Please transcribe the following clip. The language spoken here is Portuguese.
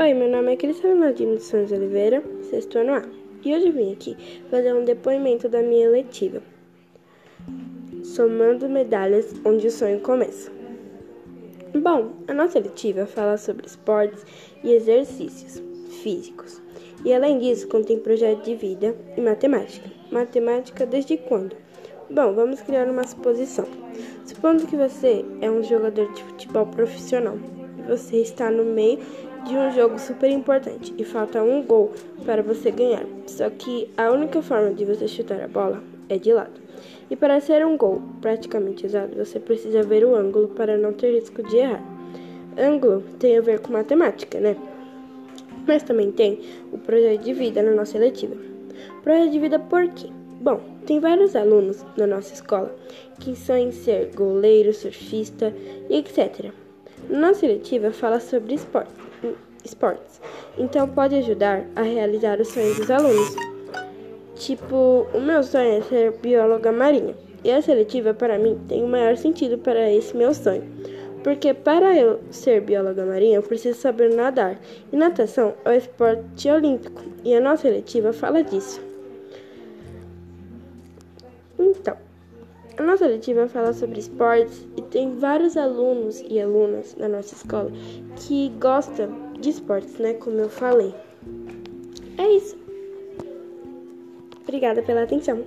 Oi, meu nome é Cristina Nadine de Santos Oliveira, sexto ano A, e hoje vim aqui fazer um depoimento da minha eletiva, somando medalhas onde o sonho começa. Bom, a nossa eletiva fala sobre esportes e exercícios físicos, e além disso contém projeto de vida e matemática. Matemática desde quando? Bom, vamos criar uma suposição. Supondo que você é um jogador de futebol profissional você está no meio de um jogo super importante e falta um gol para você ganhar. Só que a única forma de você chutar a bola é de lado. E para ser um gol praticamente exato, você precisa ver o ângulo para não ter risco de errar. Ângulo tem a ver com matemática, né? Mas também tem o projeto de vida na nossa eletiva. Projeto de vida por quê? Bom, tem vários alunos na nossa escola que sonham em ser goleiro, surfista e etc. Nossa eletiva fala sobre esporte esportes, então pode ajudar a realizar os sonhos dos alunos. Tipo, o meu sonho é ser bióloga marinha, e a seletiva para mim tem o maior sentido para esse meu sonho. Porque para eu ser bióloga marinha, eu preciso saber nadar. E natação é o esporte olímpico. E a nossa seletiva fala disso. A nossa letiva fala sobre esportes e tem vários alunos e alunas na nossa escola que gostam de esportes, né? Como eu falei. É isso. Obrigada pela atenção.